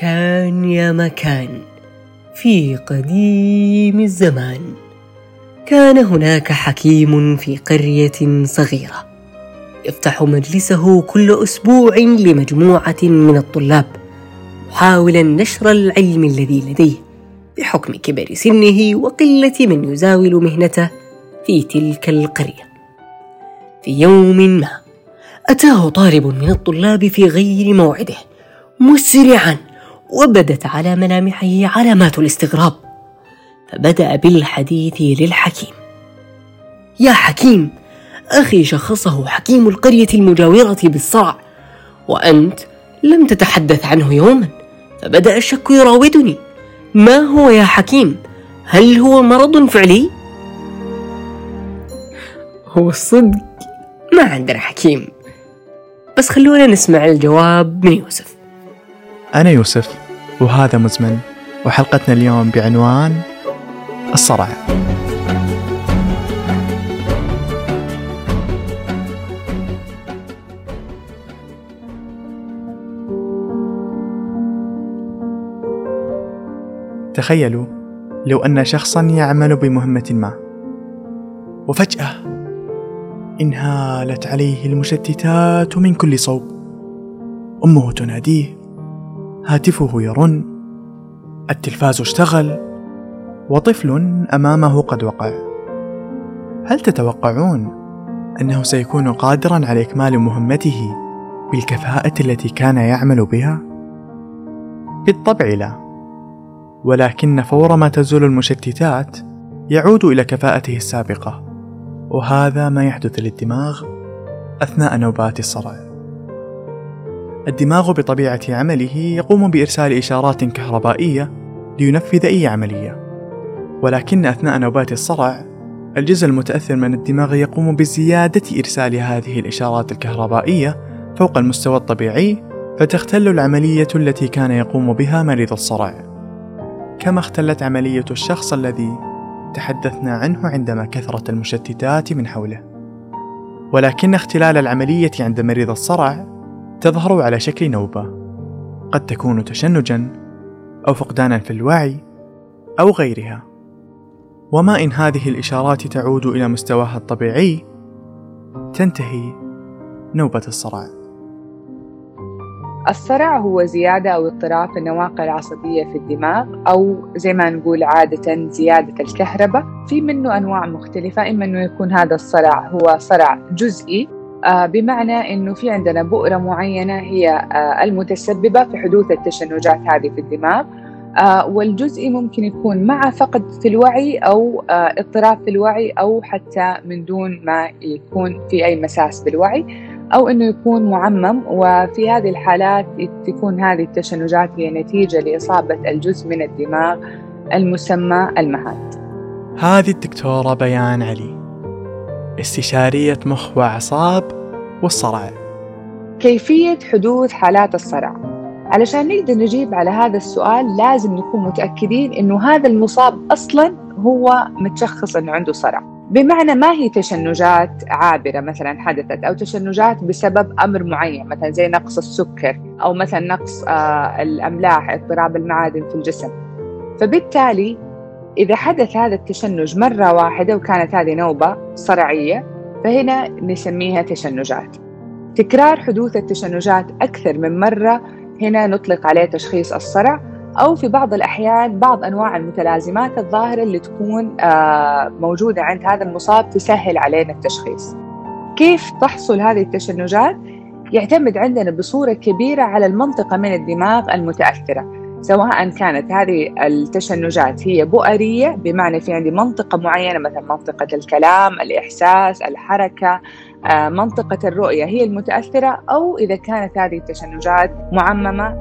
كان يا مكان في قديم الزمان. كان هناك حكيم في قرية صغيرة يفتح مجلسه كل أسبوع لمجموعة من الطلاب محاولا نشر العلم الذي لديه بحكم كبر سنه وقلة من يزاول مهنته في تلك القرية. في يوم ما أتاه طالب من الطلاب في غير موعده مسرعا وبدت على ملامحه علامات الاستغراب فبدأ بالحديث للحكيم. يا حكيم أخي شخصه حكيم القرية المجاورة بالصرع وأنت لم تتحدث عنه يوما فبدأ الشك يراودني. ما هو يا حكيم؟ هل هو مرض فعلي؟ هو الصدق؟ ما عندنا حكيم. بس خلونا نسمع الجواب من يوسف. أنا يوسف وهذا مزمن وحلقتنا اليوم بعنوان الصرع. تخيلوا لو أن شخصا يعمل بمهمة ما وفجأة انهالت عليه المشتتات من كل صوب. أمه تناديه هاتفه يرن. التلفاز اشتغل وطفل أمامه قد وقع. هل تتوقعون أنه سيكون قادرا على إكمال مهمته بالكفاءة التي كان يعمل بها؟ بالطبع لا. ولكن فور ما تزول المشتتات يعود إلى كفاءته السابقة. وهذا ما يحدث للدماغ أثناء نوبات الصرع. الدماغ بطبيعة عمله يقوم بإرسال إشارات كهربائية لينفذ أي عملية. ولكن أثناء نوبات الصرع الجزء المتأثر من الدماغ يقوم بزيادة إرسال هذه الإشارات الكهربائية فوق المستوى الطبيعي فتختل العملية التي كان يقوم بها مريض الصرع. كما اختلت عملية الشخص الذي تحدثنا عنه عندما كثرت المشتتات من حوله. ولكن اختلال العملية عند مريض الصرع تظهر على شكل نوبة. قد تكون تشنجا أو فقدانا في الوعي أو غيرها. وما إن هذه الإشارات تعود إلى مستواها الطبيعي تنتهي نوبة الصرع الصرع هو زيادة أو اضطراب في النواقل العصبية في الدماغ أو زي ما نقول عادة زيادة الكهرباء. في منه أنواع مختلفة إما أنه يكون هذا الصرع هو صرع جزئي بمعنى أنه في عندنا بؤرة معينة هي آه، المتسببة في حدوث التشنجات هذه في الدماغ. آه، والجزئي ممكن يكون مع فقد في الوعي أو اضطراب في الوعي أو حتى من دون ما يكون في أي مساس بالوعي أو أنه يكون معمم. وفي هذه الحالات تكون هذه التشنجات هي نتيجة لإصابة الجزء من الدماغ المسمى المهاد. هذه الدكتورة بيان علي. استشارية مخ وأعصاب والصرع. كيفية حدوث حالات الصرع؟ علشان نقدر نجيب على هذا السؤال لازم نكون متأكدين إنه هذا المصاب أصلا هو متشخص إنه عنده صرع. بمعنى ما هي تشنجات عابرة مثلا حدثت أو تشنجات بسبب أمر معين مثلا زي نقص السكر أو مثلا نقص آه، الأملاح اضطراب المعادن في الجسم. فبالتالي إذا حدث هذا التشنج مرة واحدة وكانت هذه نوبة صرعية فهنا نسميها تشنجات. تكرار حدوث التشنجات أكثر من مرة هنا نطلق عليه تشخيص الصرع أو في بعض الأحيان بعض أنواع المتلازمات الظاهرة اللي تكون آه، موجودة عند هذا المصاب تسهل علينا التشخيص. كيف تحصل هذه التشنجات؟ يعتمد عندنا بصورة كبيرة على المنطقة من الدماغ المتأثرة. سواء كانت هذه التشنجات هي بؤرية بمعنى في عندي منطقة معينة مثلا منطقة الكلام الإحساس الحركة آه، منطقة الرؤية هي المتأثرة أو إذا كانت هذه التشنجات معممة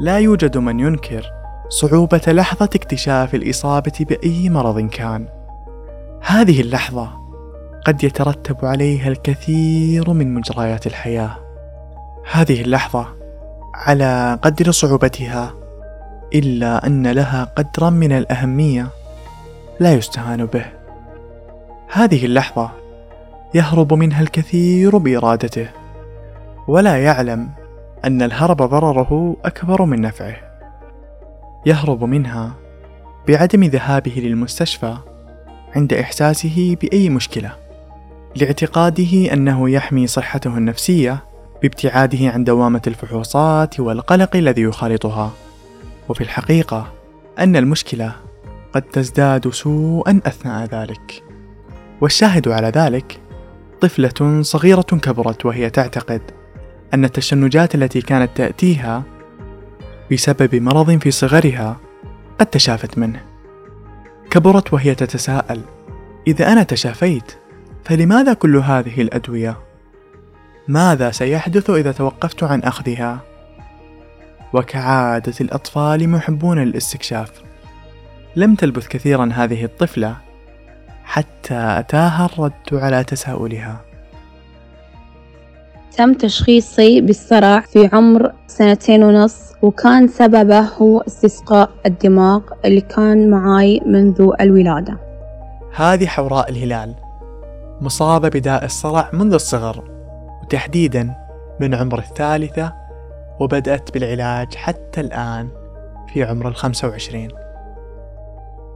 لا يوجد من ينكر صعوبة لحظة اكتشاف الإصابة بأي مرض كان. هذه اللحظة قد يترتب عليها الكثير من مجريات الحياة. هذه اللحظة على قدر صعوبتها إلا أن لها قدرا من الأهمية لا يستهان به. هذه اللحظة يهرب منها الكثير بإرادته، ولا يعلم أن الهرب ضرره أكبر من نفعه يهرب منها بعدم ذهابه للمستشفى عند إحساسه بأي مشكلة لاعتقاده أنه يحمي صحته النفسية بابتعاده عن دوامة الفحوصات والقلق الذي يخالطها. وفي الحقيقة أن المشكلة قد تزداد سوءا أثناء ذلك. والشاهد على ذلك طفلة صغيرة كبرت وهي تعتقد أن التشنجات التي كانت تأتيها بسبب مرض في صغرها قد تشافت منه. كبرت وهي تتساءل إذا أنا تشافيت فلماذا كل هذه الأدوية؟ ماذا سيحدث إذا توقفت عن أخذها؟ وكعادة الأطفال محبون للاستكشاف. لم تلبث كثيرا هذه الطفلة حتى أتاها الرد على تساؤلها. تم تشخيصي بالصرع في عمر سنتين ونص وكان سببه هو استسقاء الدماغ اللي كان معاي منذ الولادة. هذه حوراء الهلال. مصابة بداء الصرع منذ الصغر. وتحديدا من عمر الثالثة وبدأت بالعلاج حتى الآن في عمر الخمسة وعشرين.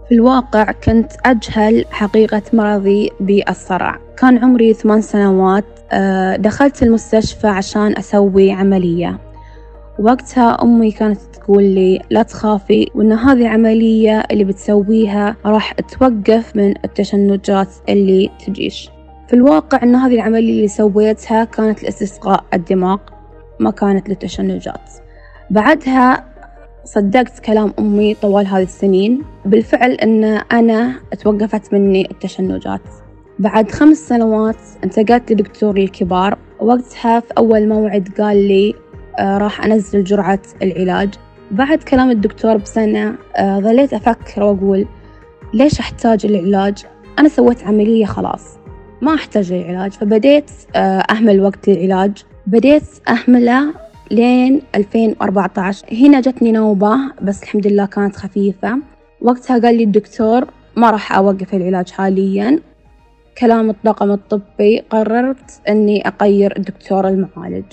في الواقع كنت أجهل حقيقة مرضي بالصرع. كان عمري ثمان سنوات آه، دخلت المستشفى عشان أسوي عملية. وقتها أمي كانت تقول لي لا تخافي وإن هذه عملية اللي بتسويها راح توقف من التشنجات اللي تجيش. في الواقع أن هذه العملية اللي سويتها كانت لاستسقاء الدماغ ما كانت للتشنجات. بعدها صدقت كلام أمي طوال هذه السنين بالفعل أن أنا توقفت مني التشنجات. بعد خمس سنوات انتقلت لدكتور الكبار. وقتها في أول موعد قال لي آه راح أنزل جرعة العلاج. بعد كلام الدكتور بسنة آه ظليت أفكر وأقول ليش أحتاج العلاج؟ أنا سويت عملية خلاص. ما أحتاج العلاج فبديت آه أهمل وقت العلاج بديت أهمله لين 2014 هنا جتني نوبة بس الحمد لله كانت خفيفة. وقتها قال لي الدكتور ما راح أوقف العلاج حاليا. كلام الطاقم الطبي قررت أني أغير الدكتور المعالج.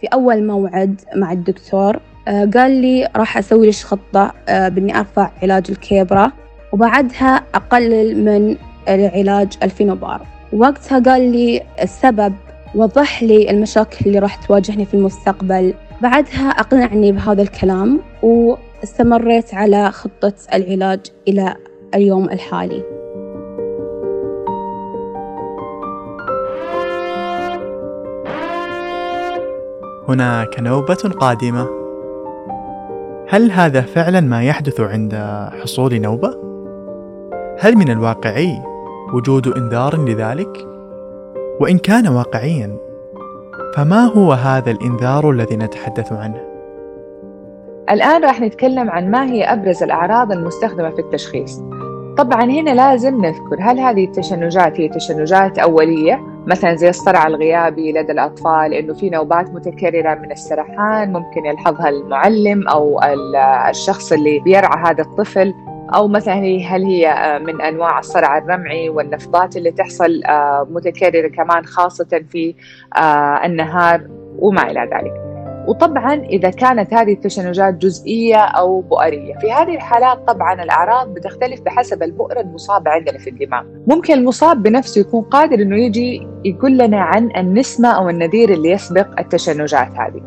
في أول موعد مع الدكتور آه، قال لي راح أسوي ليش خطة آه، بإني أرفع علاج الكيبرا وبعدها أقلل من العلاج الفينوبار وقتها قال لي السبب وضح لي المشاكل اللي راح تواجهني في المستقبل. بعدها أقنعني بهذا الكلام واستمريت على خطة العلاج إلى اليوم الحالي. هناك نوبة قادمة. هل هذا فعلا ما يحدث عند حصول نوبة؟ هل من الواقعي وجود إنذار لذلك؟ وإن كان واقعيا فما هو هذا الإنذار الذي نتحدث عنه؟ الآن راح نتكلم عن ما هي أبرز الأعراض المستخدمة في التشخيص طبعا هنا لازم نذكر هل هذه التشنجات هي تشنجات أولية مثلا زي الصرع الغيابي لدى الأطفال إنه في نوبات متكررة من السرحان ممكن يلحظها المعلم أو الشخص اللي بيرعى هذا الطفل أو مثلا هل هي آه، من أنواع الصرع الرمعي والنفضات اللي تحصل آه، متكررة كمان خاصة في آه، النهار وما إلى ذلك. وطبعا إذا كانت هذه التشنجات جزئية أو بؤرية في هذه الحالات طبعا الأعراض بتختلف بحسب البؤرة المصابة عندنا في الدماغ. ممكن المصاب بنفسه يكون قادر أنه يجي يقول لنا عن النسمة أو النذير اللي يسبق التشنجات هذه.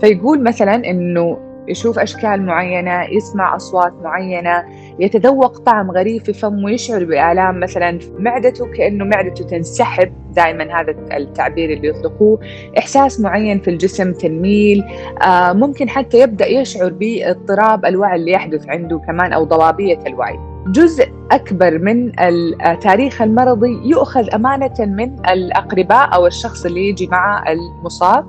فيقول مثلا أنه يشوف أشكال معينة يسمع أصوات معينة يتذوق طعم غريب في فمه يشعر بآلام. مثلا في معدته كأنه معدته تنسحب دائما هذا التعبير اللي يطلقوه. إحساس معين في الجسم تنميل آه ممكن حتى يبدأ يشعر باضطراب الوعي اللي يحدث عنده كمان أو ضبابية الوعي. جزء أكبر من التاريخ المرضي يؤخذ أمانة من الأقرباء أو الشخص اللي يجي مع المصاب.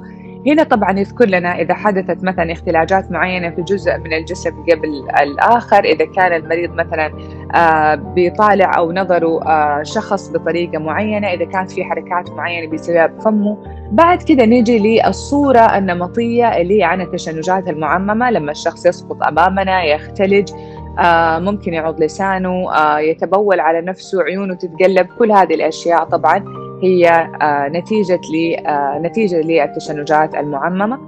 هنا طبعا يذكر لنا إذا حدثت مثلا اختلاجات معينة في جزء من الجسم قبل الآخر إذا كان المريض مثلا آه، بيطالع أو نظره آه، شخص بطريقة معينة إذا كانت في حركات معينة بيسويها بفمه بعد كده نيجي للصورة النمطية اللي عن التشنجات المعممة. لما الشخص يسقط أمامنا يختلج آه ممكن يعض لسانه آه يتبول على نفسه عيونه تتقلب كل هذه الأشياء طبعا هي آه، نتيجة آه، نتيجة للتشنجات المعممة.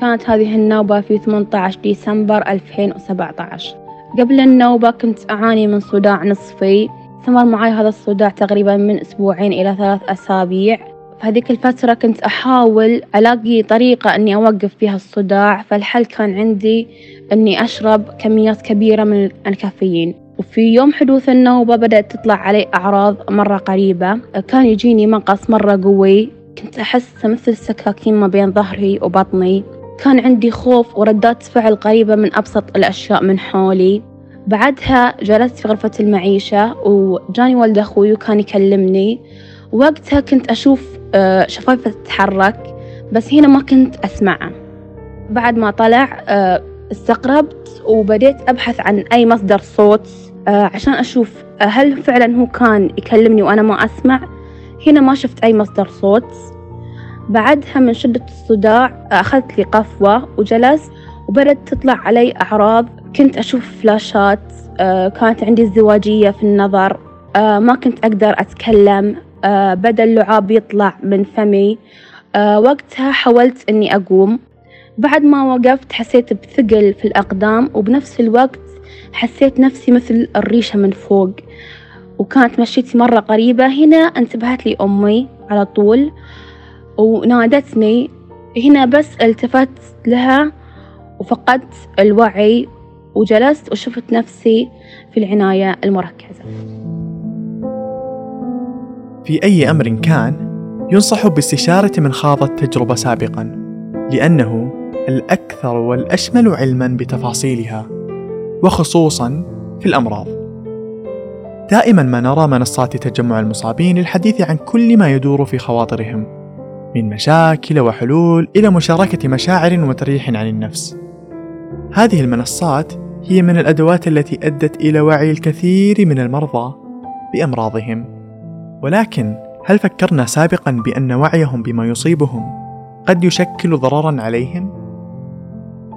كانت هذه النوبة في 18 ديسمبر 2017 قبل النوبة كنت أعاني من صداع نصفي. استمر معي هذا الصداع تقريبا من أسبوعين إلى ثلاث أسابيع. في هذيك الفترة كنت أحاول ألاقي طريقة أني أوقف بها الصداع فالحل كان عندي أني أشرب كميات كبيرة من الكافيين وفي يوم حدوث النوبة بدأت تطلع علي أعراض مرة قريبة. كان يجيني مقص مرة قوي. كنت أحس مثل السكاكين ما بين ظهري وبطني. كان عندي خوف وردات فعل قريبة من أبسط الأشياء من حولي. بعدها جلست في غرفة المعيشة وجاني والد أخوي وكان يكلمني. وقتها كنت أشوف آه، شفايفه تتحرك بس هنا ما كنت أسمعه. بعد ما طلع آه، استقربت وبديت أبحث عن أي مصدر صوت آه، عشان أشوف هل فعلا هو كان يكلمني وأنا ما أسمع؟ هنا ما شفت أي مصدر صوت. بعدها من شدة الصداع أخذت لي قفوة وجلست وبدأت تطلع علي أعراض. كنت أشوف فلاشات كانت عندي ازدواجية في النظر ما كنت أقدر أتكلم آه، بدأ اللعاب يطلع من فمي. آه، وقتها حاولت إني أقوم بعد ما وقفت حسيت بثقل في الأقدام وبنفس الوقت حسيت نفسي مثل الريشة من فوق. وكانت مشيتي مرة قريبة هنا انتبهت لي أمي على طول ونادتني. هنا بس التفت لها وفقدت الوعي وجلست وشفت نفسي في العناية المركزة. في أي أمر كان ينصح باستشارة من خاض التجربة سابقا لأنه الأكثر والأشمل علما بتفاصيلها وخصوصا في الأمراض. دائما ما نرى منصات تجمع المصابين للحديث عن كل ما يدور في خواطرهم من مشاكل وحلول إلى مشاركة مشاعر وتريح عن النفس. هذه المنصات هي من الأدوات التي أدت إلى وعي الكثير من المرضى بأمراضهم. ولكن هل فكرنا سابقا بأن وعيهم بما يصيبهم قد يشكل ضررا عليهم؟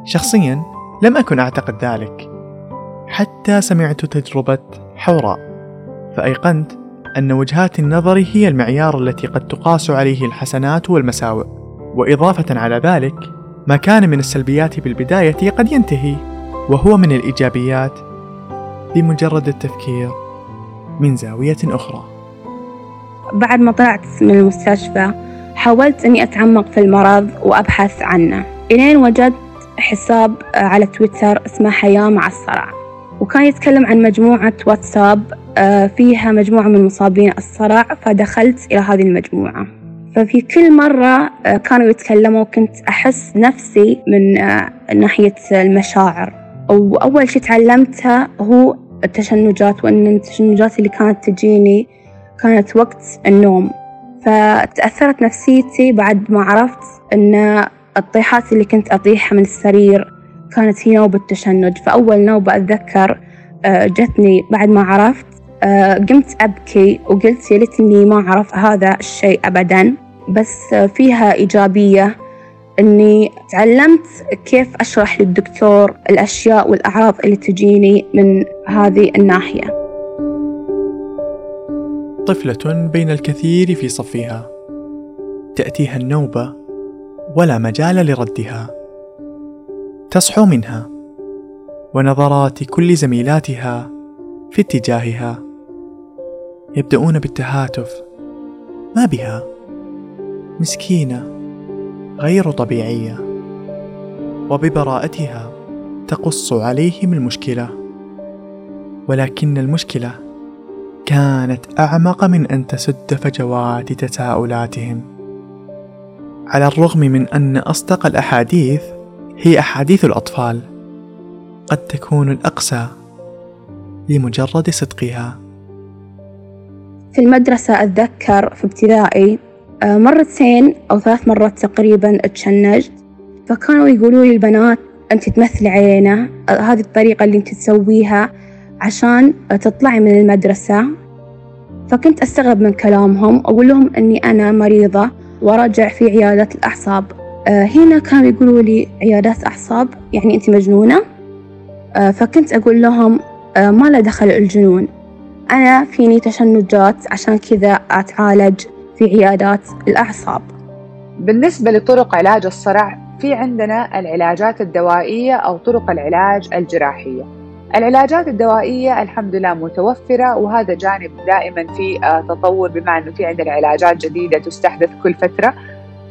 شخصيا لم أكن أعتقد ذلك حتى سمعت تجربة حوراء فأيقنت أن وجهات النظر هي المعيار التي قد تقاس عليه الحسنات والمساوئ. وإضافة على ذلك ما كان من السلبيات بالبداية قد ينتهي وهو من الإيجابيات بمجرد التفكير من زاوية أخرى. بعد ما طلعت من المستشفى حاولت أني أتعمق في المرض وأبحث عنه. إلين وجدت حساب على تويتر اسمه حياة مع الصرع وكان يتكلم عن مجموعة واتساب آه، فيها مجموعة من مصابين الصرع فدخلت إلى هذه المجموعة. ففي كل مرة آه، كانوا يتكلموا كنت أحس نفسي من آه، ناحية المشاعر. وأول شي تعلمته هو التشنجات وأن التشنجات اللي كانت تجيني كانت وقت النوم. فتأثرت نفسيتي بعد ما عرفت أن الطيحات اللي كنت أطيحها من السرير كانت هي نوبة تشنج. فأول نوبة أتذكر آه، جتني بعد ما عرفت آه، قمت أبكي وقلت يا ليتني ما أعرف هذا الشيء أبدا. بس فيها إيجابية أني تعلمت كيف أشرح للدكتور الأشياء والأعراض اللي تجيني من هذه الناحية. طفلة بين الكثير في صفها. تأتيها النوبة ولا مجال لردها. تصحو منها. ونظرات كل زميلاتها في اتجاهها. يبدأون بالتهاتف. ما بها؟ مسكينة. غير طبيعية. وببراءتها تقص عليهم المشكلة. ولكن المشكلة كانت أعمق من أن تسد فجوات تساؤلاتهم. على الرغم من أن أصدق الأحاديث هي أحاديث الأطفال قد تكون الأقسى لمجرد صدقها. في المدرسة أتذكر في ابتدائي آه، مرتين أو ثلاث مرات تقريبا اتشنجت فكانوا يقولوا لي البنات أنت تمثلي علينا آه، هذه الطريقة اللي أنت تسويها عشان تطلعي من المدرسة. فكنت أستغرب من كلامهم أقول لهم أني أنا مريضة وراجع في عيادة الأعصاب. أه هنا كانوا يقولوا لي عيادات أعصاب يعني أنت مجنونة؟ أه فكنت أقول لهم أه ما له دخل الجنون. أنا فيني تشنجات عشان كذا أتعالج في عيادات الأعصاب. بالنسبة لطرق علاج الصرع في عندنا العلاجات الدوائية أو طرق العلاج الجراحية. العلاجات الدوائية الحمد لله متوفرة وهذا جانب دائما في آه، تطور بما أنه في عندنا علاجات جديدة تستحدث كل فترة.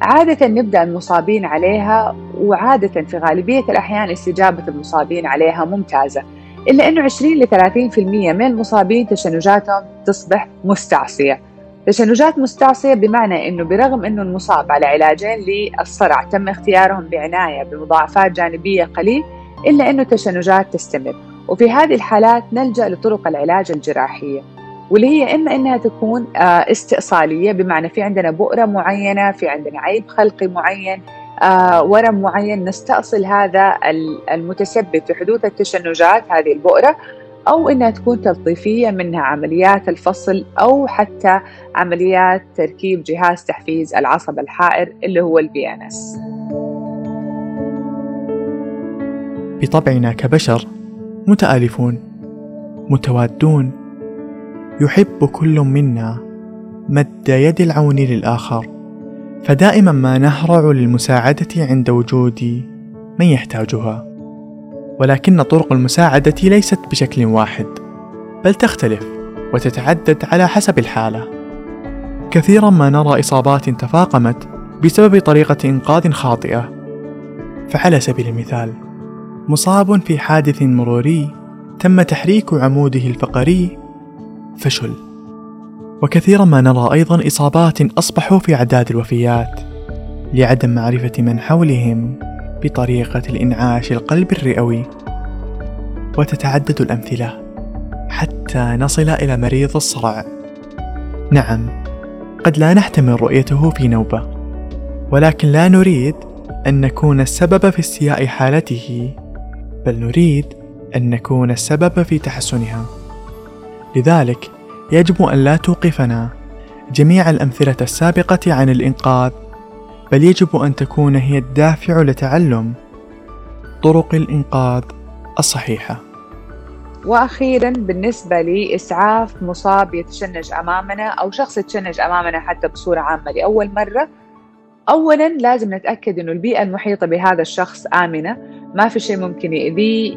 عادة نبدأ المصابين عليها وعادة في غالبية الأحيان استجابة المصابين عليها ممتازة. إلا أنه 20 ل 30% من المصابين تشنجاتهم تصبح مستعصية. تشنجات مستعصية بمعنى أنه برغم أنه المصاب على علاجين للصرع تم اختيارهم بعناية بمضاعفات جانبية قليل إلا أنه تشنجات تستمر. وفي هذه الحالات نلجأ لطرق العلاج الجراحية واللي هي إما إنها تكون آه، استئصالية بمعنى في عندنا بؤرة معينة في عندنا عيب خلقي معين آه، ورم معين نستأصل هذا المتسبب في حدوث التشنجات هذه البؤرة أو إنها تكون تلطيفية منها عمليات الفصل أو حتى عمليات تركيب جهاز تحفيز العصب الحائر اللي هو ال VNS بطبعنا كبشر متآلفون متوادون. يحب كل منا مد يد العون للآخر فدائما ما نهرع للمساعدة عند وجود من يحتاجها. ولكن طرق المساعدة ليست بشكل واحد بل تختلف وتتعدد على حسب الحالة. كثيرا ما نرى إصابات تفاقمت بسبب طريقة إنقاذ خاطئة. فعلى سبيل المثال مصاب في حادث مروري تم تحريك عموده الفقري فشل. وكثيرا ما نرى أيضا إصابات أصبحوا في أعداد الوفيات لعدم معرفة من حولهم بطريقة الإنعاش القلب الرئوي. وتتعدد الأمثلة حتى نصل إلى مريض الصرع. نعم قد لا نحتمل رؤيته في نوبة ولكن لا نريد أن نكون السبب في استياء حالته. بل نريد أن نكون السبب في تحسنها. لذلك يجب أن لا توقفنا جميع الأمثلة السابقة عن الإنقاذ بل يجب أن تكون هي الدافع لتعلم طرق الإنقاذ الصحيحة. وأخيرا بالنسبة لإسعاف مصاب يتشنج أمامنا أو شخص يتشنج أمامنا حتى بصورة عامة لأول مرة اولا لازم نتأكد إنه البيئة المحيطة بهذا الشخص آمنة. ما في شيء ممكن يأذيه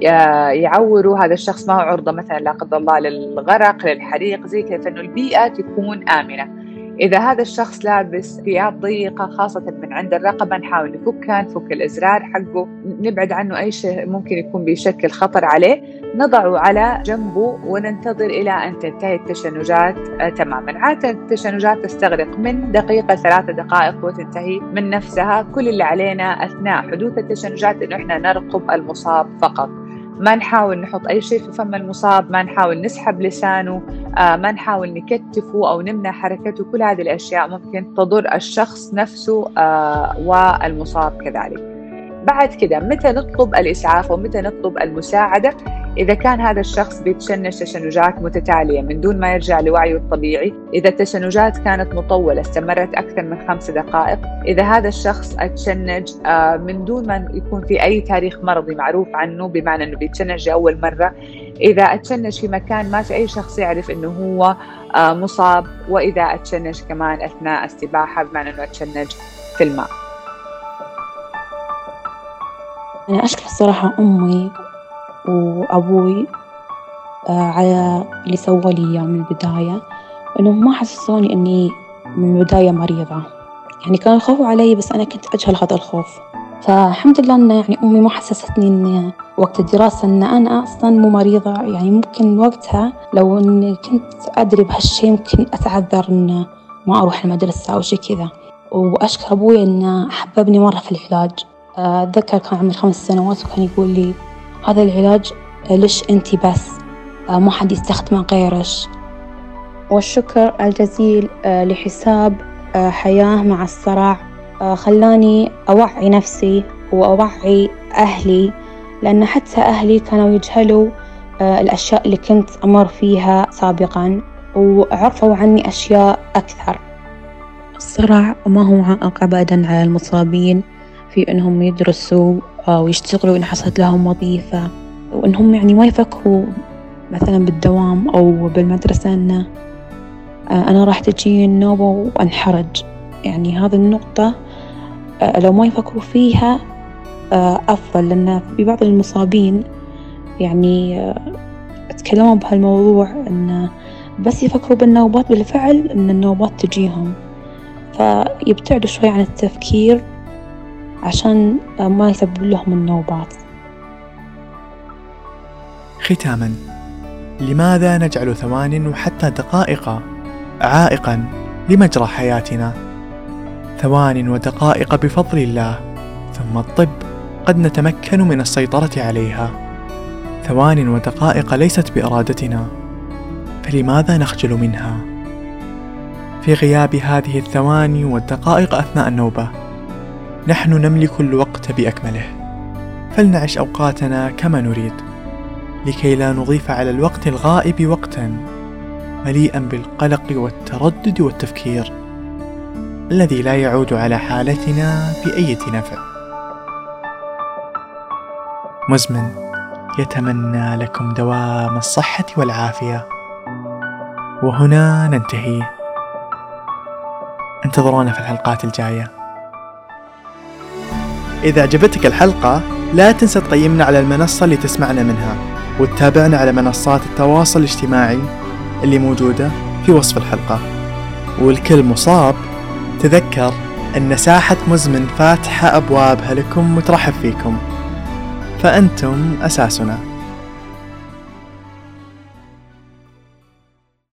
يعوره هذا الشخص ما هو عرضة مثلا لا قدر الله للغرق للحريق زي كذا. فإنه البيئة تكون آمنة. إذا هذا الشخص لابس ثياب ضيقة خاصة من عند الرقبة نحاول نفكها نفك الإزرار حقه نبعد عنه أي شيء ممكن يكون بيشكل خطر عليه. نضعه على جنبه وننتظر إلى أن تنتهي التشنجات آه تماما. عادة التشنجات تستغرق من دقيقة ثلاثة دقائق وتنتهي من نفسها. كل اللي علينا أثناء حدوث التشنجات إنه إحنا نرقب المصاب فقط. ما نحاول نحط أي شيء في فم المصاب ما نحاول نسحب لسانه آه ما نحاول نكتفه أو نمنع حركته كل هذه الأشياء ممكن تضر الشخص نفسه آه والمصاب كذلك. بعد كده متى نطلب الإسعاف ومتى نطلب المساعدة؟ إذا كان هذا الشخص بيتشنج تشنجات متتالية من دون ما يرجع لوعيه الطبيعي إذا التشنجات كانت مطولة استمرت أكثر من خمس دقائق إذا هذا الشخص اتشنج آه، من دون ما يكون في أي تاريخ مرضي معروف عنه بمعنى أنه بيتشنج لأول مرة إذا اتشنج في مكان ما في أي شخص يعرف أنه هو آه، مصاب وإذا اتشنج كمان أثناء السباحة بمعنى أنه اتشنج في الماء. أنا أشكر الصراحة أمي وأبوي آه، على اللي سووا لي إياه من البداية إنهم ما حسسوني إني من البداية مريضة. يعني كانوا يخافوا علي بس أنا كنت أجهل هذا الخوف. فالحمد لله إن يعني أمي ما حسستني إن وقت الدراسة إن أنا أصلا مو مريضة. يعني ممكن وقتها لو إني كنت أدري بهالشي ممكن أتعذر إن ما أروح المدرسة أو شي كذا. وأشكر أبوي إنه حببني مرة في العلاج. أتذكر كان عمري خمس سنوات وكان يقول لي هذا العلاج ليش أنتي بس ما حد يستخدمه غيرش. والشكر الجزيل لحساب حياة مع الصرع خلاني أوعي نفسي وأوعي أهلي لأن حتى أهلي كانوا يجهلوا الأشياء اللي كنت أمر فيها سابقا وعرفوا عني أشياء أكثر. الصرع ما هو عائق أبدا على المصابين في إنهم يدرسوا ويشتغلوا إن حصلت لهم وظيفة وإنهم يعني ما يفكروا مثلا بالدوام أو بالمدرسة إنه أنا راح تجي النوبة وأنحرج. يعني هذه النقطة لو ما يفكروا فيها آه، أفضل. لأن في بعض المصابين يعني آه، تكلموا بهالموضوع إن بس يفكروا بالنوبات بالفعل إن النوبات تجيهم. فيبتعدوا شوي عن التفكير عشان ما يسبب لهم النوبات. ختاما لماذا نجعل ثوان وحتى دقائق عائقا لمجرى حياتنا؟ ثوان ودقائق بفضل الله ثم الطب قد نتمكن من السيطرة عليها. ثوان ودقائق ليست بإرادتنا فلماذا نخجل منها؟ في غياب هذه الثواني والدقائق أثناء النوبة نحن نملك الوقت بأكمله. فلنعش أوقاتنا كما نريد. لكي لا نضيف على الوقت الغائب وقتا مليئا بالقلق والتردد والتفكير الذي لا يعود على حالتنا بأية نفع. مزمن يتمنى لكم دوام الصحة والعافية. وهنا ننتهي. انتظرونا في الحلقات الجاية. إذا عجبتك الحلقة لا تنسى تقيمنا على المنصة اللي تسمعنا منها وتتابعنا على منصات التواصل الاجتماعي اللي موجودة في وصف الحلقة. والكل مصاب تذكر أن ساحة مزمن فاتحة أبوابها لكم وترحب فيكم. فأنتم أساسنا.